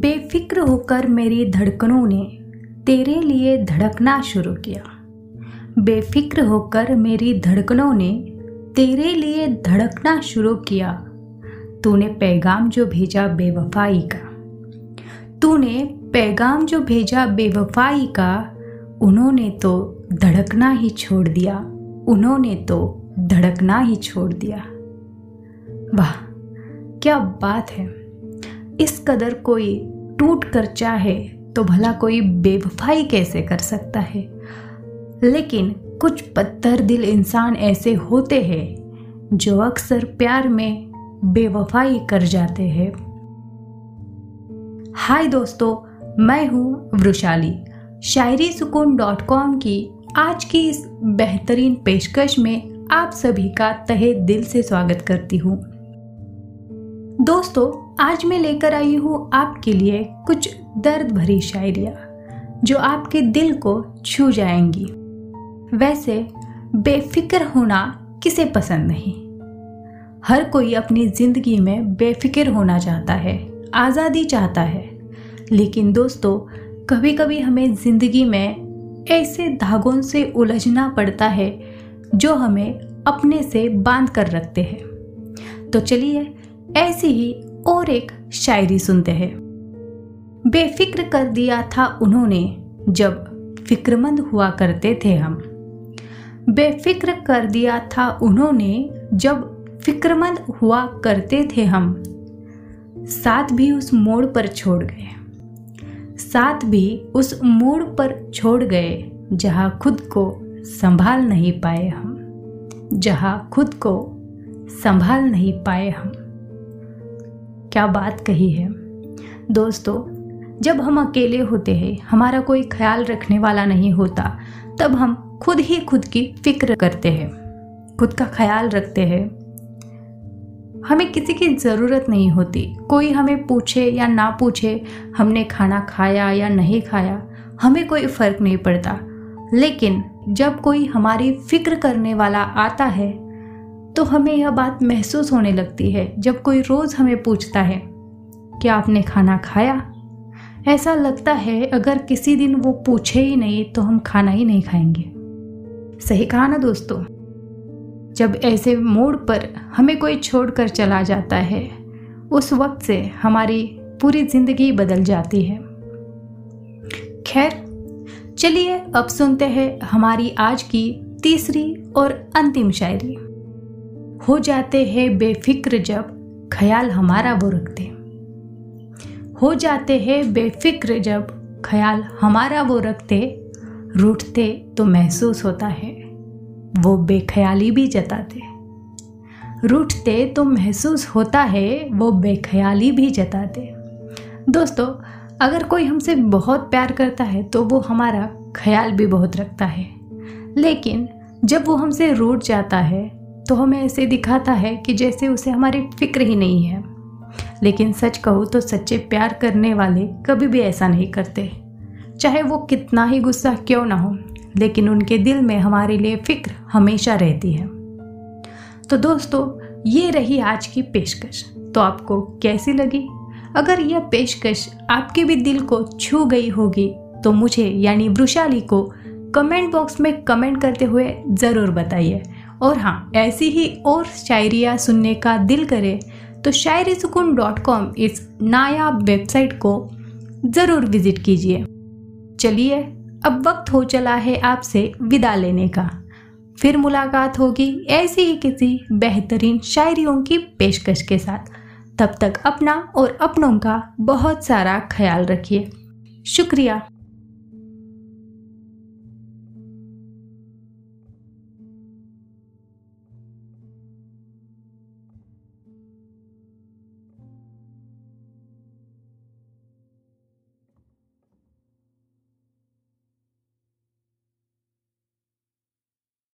बेफिक्र होकर मेरी धड़कनों ने तेरे लिए धड़कना शुरू किया। बेफिक्र होकर मेरी धड़कनों ने तेरे लिए धड़कना शुरू किया। तूने पैगाम जो भेजा बेवफाई का। तूने पैगाम जो भेजा बेवफाई का, उन्होंने तो धड़कना ही छोड़ दिया। उन्होंने तो धड़कना ही छोड़ दिया। वाह, क्या बात है। इस कदर कोई टूट कर चाहे तो भला कोई बेवफाई कैसे कर सकता है? लेकिन कुछ पत्थर दिल इंसान ऐसे होते हैं जो अक्सर प्यार में बेवफाई कर जाते हैं। हाय दोस्तों, मैं हूँ वृशाली शायरी सुकून डॉट कॉम की आज की इस बेहतरीन पेशकश में आप सभी का तहे दिल से स्वागत करती हूँ। दोस्तों, आज मैं लेकर आई हूँ आपके लिए कुछ दर्द भरी शायरिया, जो आपके दिल को छू जाएँगी। वैसे, बेफिक्र होना किसे पसंद नहीं। हर कोई अपनी ज़िंदगी में बेफिक्र होना चाहता है, आज़ादी चाहता है। लेकिन दोस्तों कभी कभी हमें ज़िंदगी में ऐसे धागों से उलझना पड़ता है, जो हमें अपने से बाँध कर रखते हैं। तो चलिए ऐसी ही और एक शायरी सुनते हैं। बेफिक्र कर दिया था उन्होंने, जब फिक्रमंद हुआ करते थे हम। बेफिक्र कर दिया था उन्होंने, जब फिक्रमंद हुआ करते थे हम। साथ भी उस मोड़ पर छोड़ गए। साथ भी उस मोड़ पर छोड़ गए, जहाँ खुद को संभाल नहीं पाए हम। जहाँ खुद को संभाल नहीं पाए हम। क्या बात कही है? दोस्तों, जब हम अकेले होते हैं, हमारा कोई ख्याल रखने वाला नहीं होता, तब हम खुद ही खुद की फ़िक्र करते हैं, खुद का ख्याल रखते हैं। हमें किसी की ज़रूरत नहीं होती। कोई हमें पूछे या ना पूछे, हमने खाना खाया या नहीं खाया, हमें कोई फ़र्क नहीं पड़ता। लेकिन जब कोई हमारी फ़िक्र करने वाला आता है तो हमें यह बात महसूस होने लगती है जब कोई रोज़ हमें पूछता है, क्या आपने खाना खाया? ऐसा लगता है अगर किसी दिन वो पूछे ही नहीं तो हम खाना ही नहीं खाएँगे। सही कहा ना दोस्तों? जब ऐसे मोड़ पर हमें कोई छोड़कर चला जाता है, उस वक्त से हमारी पूरी ज़िंदगी बदल जाती है। खैर, चलिए अब सुनते हैं हमारी आज की तीसरी और अंतिम शायरी। हो जाते हैं बेफिक्र जब ख्याल हमारा वो रखते हो। जाते हैं बेफिक्र जब ख्याल हमारा वो रखते, रूठते तो महसूस होता है, वो बेख्याली भी जताते रूठते तो महसूस होता है, वो बेख्याली भी जताते दोस्तों, अगर कोई हमसे बहुत प्यार करता है तो वो हमारा ख्याल भी बहुत रखता है। लेकिन जब वो हमसे रूठ जाता है तो हमें ऐसे दिखाता है कि जैसे उसे हमारी फ़िक्र ही नहीं है। लेकिन सच कहूँ तो सच्चे प्यार करने वाले कभी भी ऐसा नहीं करते। चाहे वो कितना ही गुस्सा क्यों ना हो, लेकिन उनके दिल में हमारे लिए फ़िक्र हमेशा रहती है। तो दोस्तों, ये रही आज की पेशकश। तो आपको कैसी लगी? अगर यह पेशकश आपके भी दिल को छू गई होगी तो मुझे यानी वृशाली को कमेंट बॉक्स में कमेंट करते हुए ज़रूर बताइए। और हाँ ऐसी ही और शायरियाँ सुनने का दिल करे तो शायरी सुकून डॉट कॉम इस नायाब वेबसाइट को ज़रूर विज़िट कीजिए। चलिए, अब वक्त हो चला है आपसे विदा लेने का। फिर मुलाकात होगी ऐसी ही किसी बेहतरीन शायरियों की पेशकश के साथ। तब तक अपना और अपनों का बहुत सारा ख्याल रखिए। शुक्रिया।